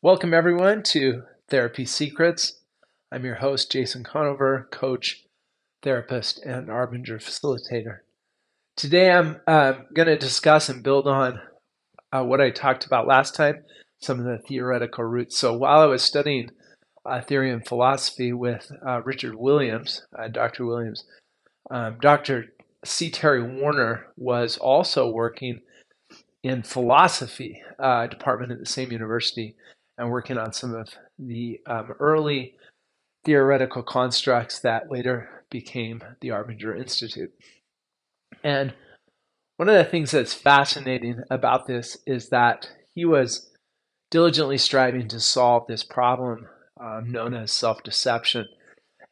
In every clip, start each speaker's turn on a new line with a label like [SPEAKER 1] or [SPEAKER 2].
[SPEAKER 1] Welcome, everyone, to Therapy Secrets. I'm your host, Jason Conover, coach, therapist, and Arbinger facilitator. Today, I'm uh, going to discuss and build on uh, what I talked about last time, some of the theoretical roots. So, while I was studying uh, theory and philosophy with uh, Richard Williams, uh, Dr. Williams, um, Dr. C. Terry Warner was also working in philosophy uh, department at the same university and working on some of the um, early theoretical constructs that later became the Arbinger Institute. And one of the things that's fascinating about this is that he was diligently striving to solve this problem um, known as self deception.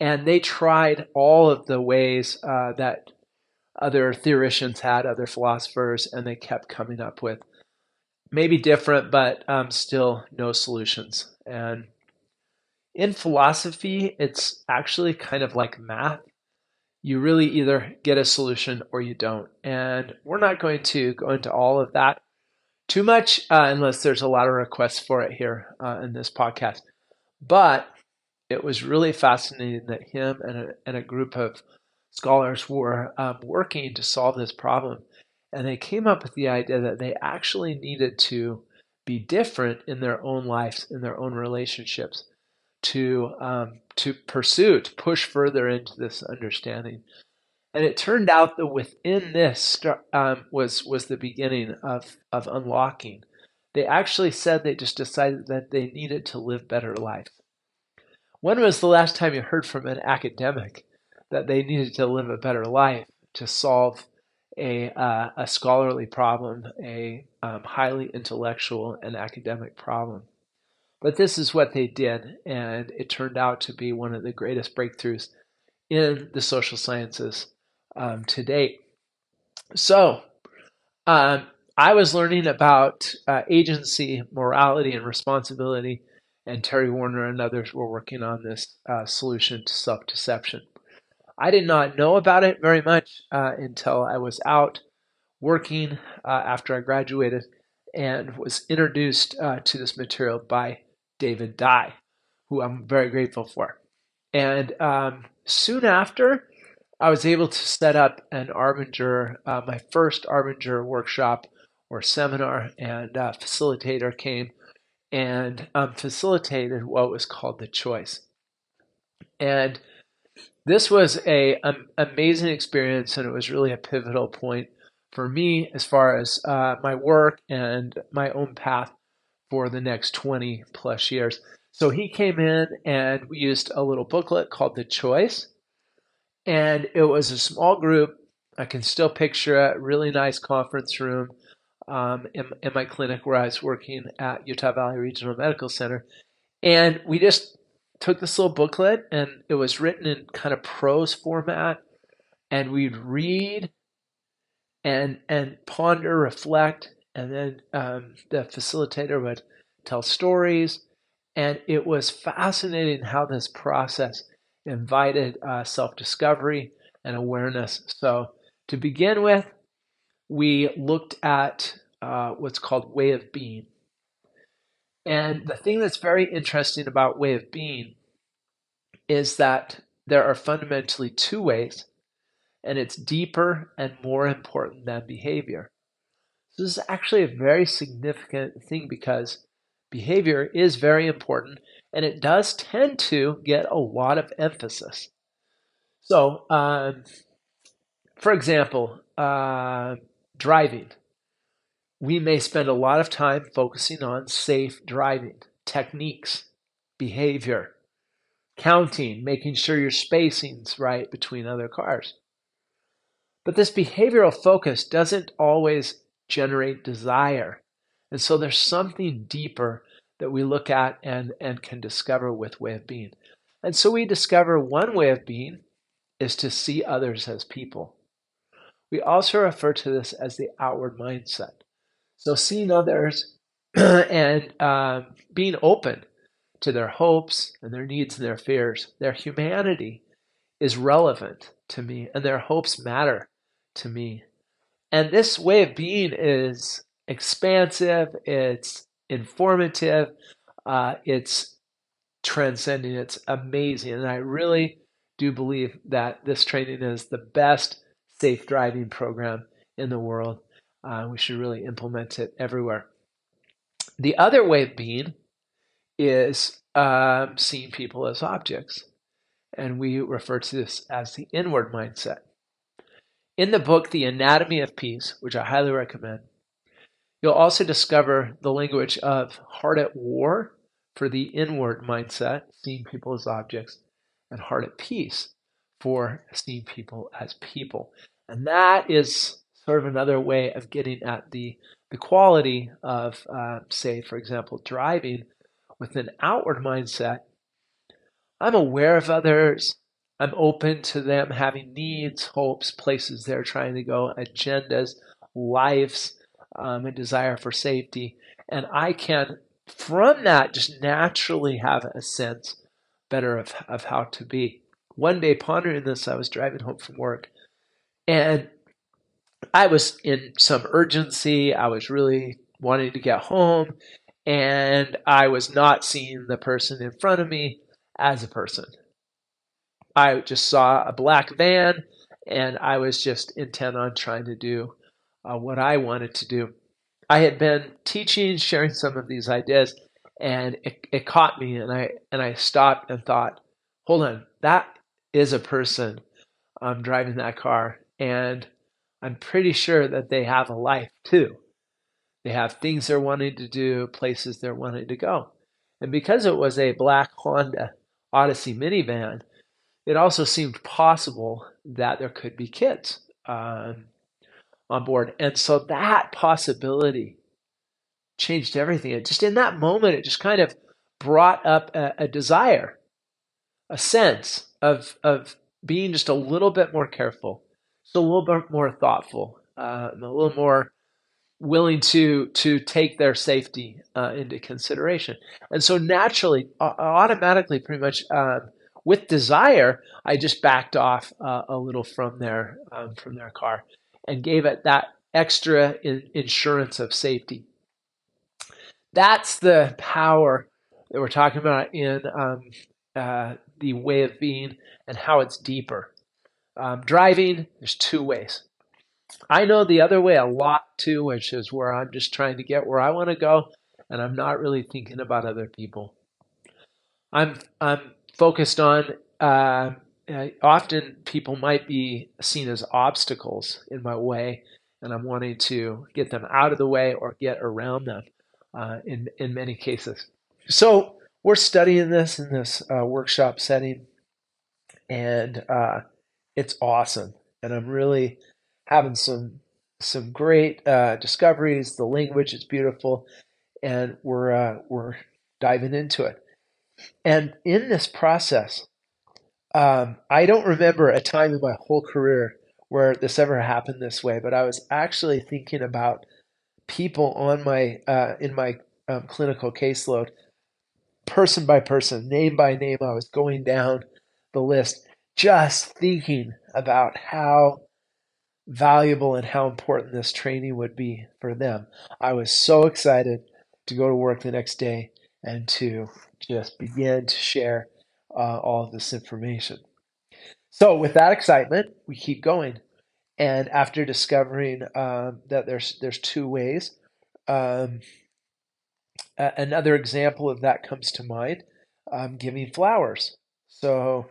[SPEAKER 1] And they tried all of the ways uh, that other theorists had, other philosophers, and they kept coming up with maybe different, but um, still no solutions. And in philosophy, it's actually kind of like math. You really either get a solution or you don't. And we're not going to go into all of that too much uh, unless there's a lot of requests for it here uh, in this podcast. But it was really fascinating that him and a, and a group of scholars were um, working to solve this problem. And they came up with the idea that they actually needed to be different in their own lives, in their own relationships, to um, to pursue, to push further into this understanding. And it turned out that within this um, was was the beginning of of unlocking. They actually said they just decided that they needed to live better life. When was the last time you heard from an academic that they needed to live a better life to solve a, uh, a scholarly problem, a um, highly intellectual and academic problem. But this is what they did, and it turned out to be one of the greatest breakthroughs in the social sciences um, to date. So, um, I was learning about uh, agency, morality, and responsibility, and Terry Warner and others were working on this uh, solution to self deception. I did not know about it very much uh, until I was out working uh, after I graduated and was introduced uh, to this material by David Dye, who I'm very grateful for. And um, soon after, I was able to set up an Arbinger, uh, my first Arbinger workshop or seminar, and a facilitator came and um, facilitated what was called the choice. And this was a amazing experience, and it was really a pivotal point for me as far as uh, my work and my own path for the next 20 plus years. So he came in, and we used a little booklet called The Choice, and it was a small group. I can still picture a really nice conference room um, in, in my clinic where I was working at Utah Valley Regional Medical Center. And we just took this little booklet and it was written in kind of prose format and we'd read and and ponder reflect and then um, the facilitator would tell stories. And it was fascinating how this process invited uh, self-discovery and awareness. So to begin with we looked at uh, what's called way of being and the thing that's very interesting about way of being is that there are fundamentally two ways, and it's deeper and more important than behavior. So this is actually a very significant thing because behavior is very important and it does tend to get a lot of emphasis. So, um, for example, uh, driving we may spend a lot of time focusing on safe driving techniques, behavior, counting, making sure your spacing's right between other cars. But this behavioral focus doesn't always generate desire. And so there's something deeper that we look at and, and can discover with way of being. And so we discover one way of being is to see others as people. We also refer to this as the outward mindset. So seeing others and um, being open to their hopes and their needs and their fears, their humanity is relevant to me and their hopes matter to me. And this way of being is expansive, it's informative, Uh, it's transcending. It's amazing, and I really do believe that this training is the best safe driving program in the world. Uh, we should really implement it everywhere. The other way of being is um, seeing people as objects, and we refer to this as the inward mindset. In the book, The Anatomy of Peace, which I highly recommend, you'll also discover the language of heart at war for the inward mindset, seeing people as objects, and heart at peace for seeing people as people. And that is sort of another way of getting at the, the quality of, uh, say, for example, driving with an outward mindset. I'm aware of others. I'm open to them having needs, hopes, places they're trying to go, agendas, lives, um, a desire for safety. And I can, from that, just naturally have a sense better of, of how to be. One day, pondering this, I was driving home from work and I was in some urgency. I was really wanting to get home and I was not seeing the person in front of me as a person. I just saw a black van and I was just intent on trying to do uh, what I wanted to do. I had been teaching, sharing some of these ideas, and it, it caught me, and I and I stopped and thought, hold on, that is a person um, driving that car, and I'm pretty sure that they have a life too. They have things they're wanting to do, places they're wanting to go. And because it was a black Honda Odyssey minivan, it also seemed possible that there could be kids um, on board. And so that possibility changed everything. It just in that moment, it just kind of brought up a, a desire, a sense of, of being just a little bit more careful, so a little bit more thoughtful, uh, a little more willing to to take their safety uh, into consideration. And so naturally, automatically, pretty much uh, with desire, I just backed off uh, a little from their um, from their car and gave it that extra in, insurance of safety. That's the power that we're talking about in um, uh, the way of being and how it's deeper. Um, driving, there's two ways. I know the other way a lot too, which is where I'm just trying to get where I want to go, and I'm not really thinking about other people. I'm I'm focused on. Uh, often people might be seen as obstacles in my way, and I'm wanting to get them out of the way or get around them. Uh, in in many cases, so we're studying this in this uh, workshop setting, and uh, it's awesome. And I'm really having some some great uh, discoveries. The language is beautiful, and we're uh, we're diving into it. And in this process, um, I don't remember a time in my whole career where this ever happened this way. But I was actually thinking about people on my uh, in my um, clinical caseload, person by person, name by name. I was going down the list, just thinking about how valuable and how important this training would be for them. I was so excited to go to work the next day and to just begin to share uh, all of this information. So, with that excitement, we keep going. And after discovering um, that there's there's two ways, um, another example of that comes to mind: um, giving flowers. So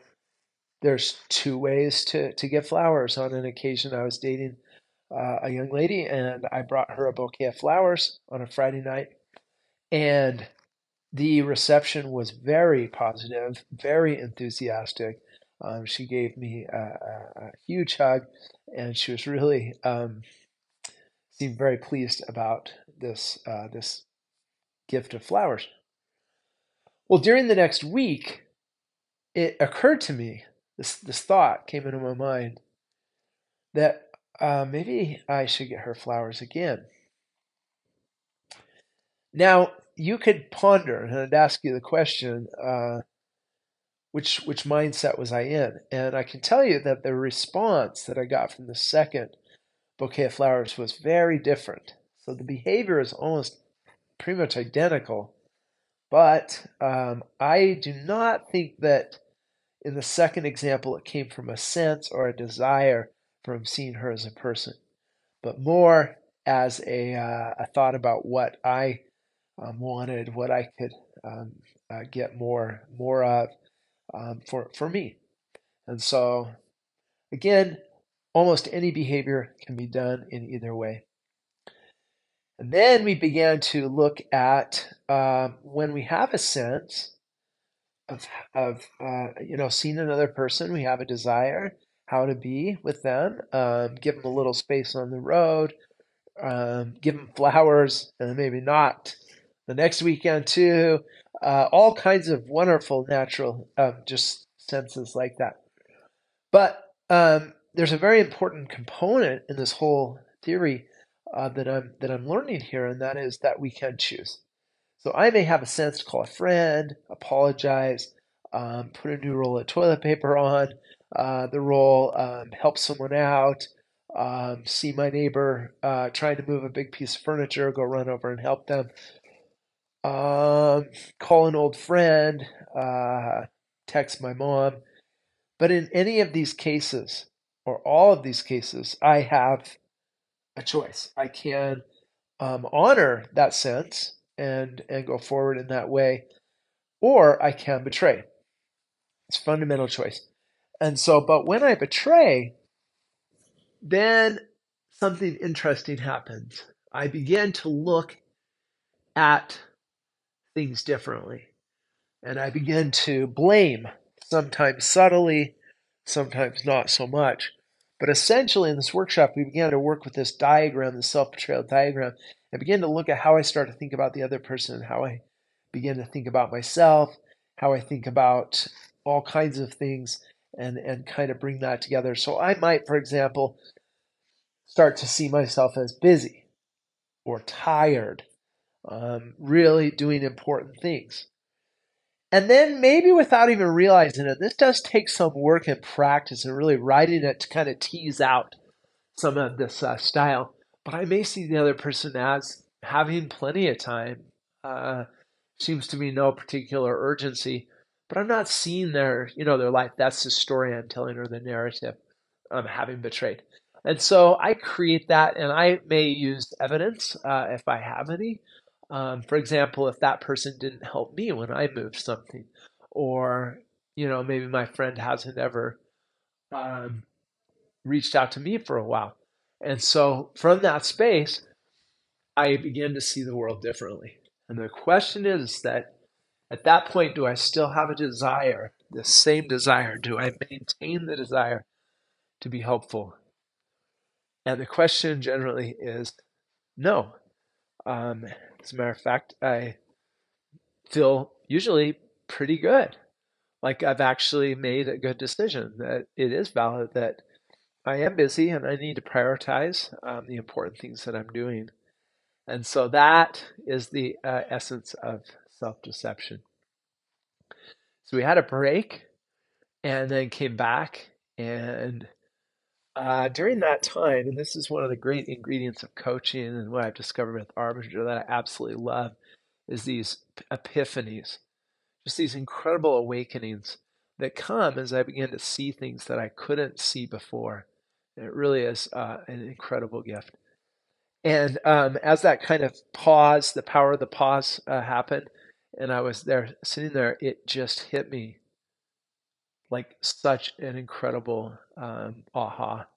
[SPEAKER 1] there's two ways to, to get flowers. On an occasion, I was dating uh, a young lady and I brought her a bouquet of flowers on a Friday night. And the reception was very positive, very enthusiastic. Um, she gave me a, a, a, huge hug and she was really um, seemed very pleased about this uh, this gift of flowers. Well, during the next week, it occurred to me this this thought came into my mind that uh, maybe I should get her flowers again. Now you could ponder, and I'd ask you the question: uh, which which mindset was I in? And I can tell you that the response that I got from the second bouquet of flowers was very different. So the behavior is almost pretty much identical, But um, I do not think that in the second example it came from a sense or a desire from seeing her as a person, but more as a, uh, a thought about what I um, wanted, what I could um, uh, get more more of um, for for me. And so, again, almost any behavior can be done in either way. And then we began to look at uh, when we have a sense of, of uh, you know, seeing another person, we have a desire how to be with them, um, give them a little space on the road, um, give them flowers, and maybe not the next weekend too. Uh, all kinds of wonderful natural um, just senses like that. But um, there's a very important component in this whole theory uh, that I'm that I'm learning here, and that is that we can choose. So I may have a sense to call a friend, apologize, um, put a new roll of toilet paper on uh, the roll, um, help someone out, um, see my neighbor uh, trying to move a big piece of furniture, go run over and help them. Um, call an old friend, uh, text my mom. But in any of these cases, or all of these cases, I have a choice. I can um, honor that sense and and go forward in that way, or I can betray. It's fundamental choice. And so, but when I betray, then something interesting happens. I begin to look at things differently. And I begin to blame, sometimes subtly, sometimes not so much. But essentially, in this workshop, we began to work with this diagram, the self betrayal diagram, and begin to look at how I start to think about the other person and how I begin to think about myself, how I think about all kinds of things, and, and kind of bring that together. So I might, for example, start to see myself as busy or tired, um, really doing important things. And then maybe without even realizing it, this does take some work and practice and really writing it to kind of tease out some of this uh, style. But I may see the other person as having plenty of time. Uh, seems to be no particular urgency, but I'm not seeing their, you know, their life. That's the story I'm telling or the narrative I'm having betrayed. And so I create that, and I may use evidence uh, if I have any um, for example, if that person didn't help me when I moved something, or you know maybe my friend hasn't ever um, reached out to me for a while, and so from that space, I begin to see the world differently. And the question is that at that point, do I still have a desire, the same desire? Do I maintain the desire to be helpful? And the question generally is no. Um, as a matter of fact, I feel usually pretty good. Like I've actually made a good decision that it is valid that I am busy and I need to prioritize um, the important things that I'm doing. And so that is the uh, essence of self deception. So we had a break and then came back and uh, during that time, and this is one of the great ingredients of coaching and what I've discovered with Arbinger that I absolutely love, is these epiphanies, just these incredible awakenings that come as I begin to see things that I couldn't see before. And it really is uh, an incredible gift. And um, as that kind of pause, the power of the pause uh, happened, and I was there sitting there, it just hit me like such an incredible um, aha.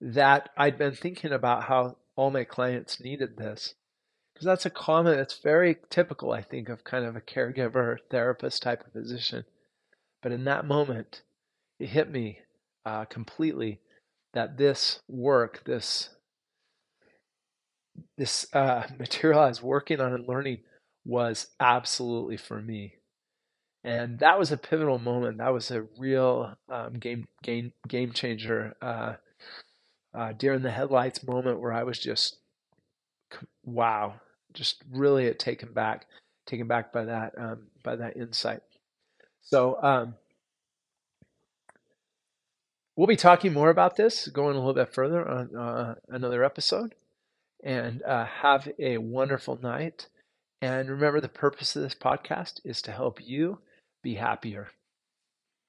[SPEAKER 1] That I'd been thinking about how all my clients needed this because that's a common it's very typical i think of kind of a caregiver therapist type of position. But in that moment it hit me uh, completely that this work this this uh, material i was working on and learning was absolutely for me and that was a pivotal moment. That was a real um, game game game changer. Uh, uh, during the headlights moment where I was just wow, just really taken back, taken back by that um, by that insight. So um, we'll be talking more about this, going a little bit further on uh, another episode. And uh, have a wonderful night And remember, the purpose of this podcast is to help you be happier.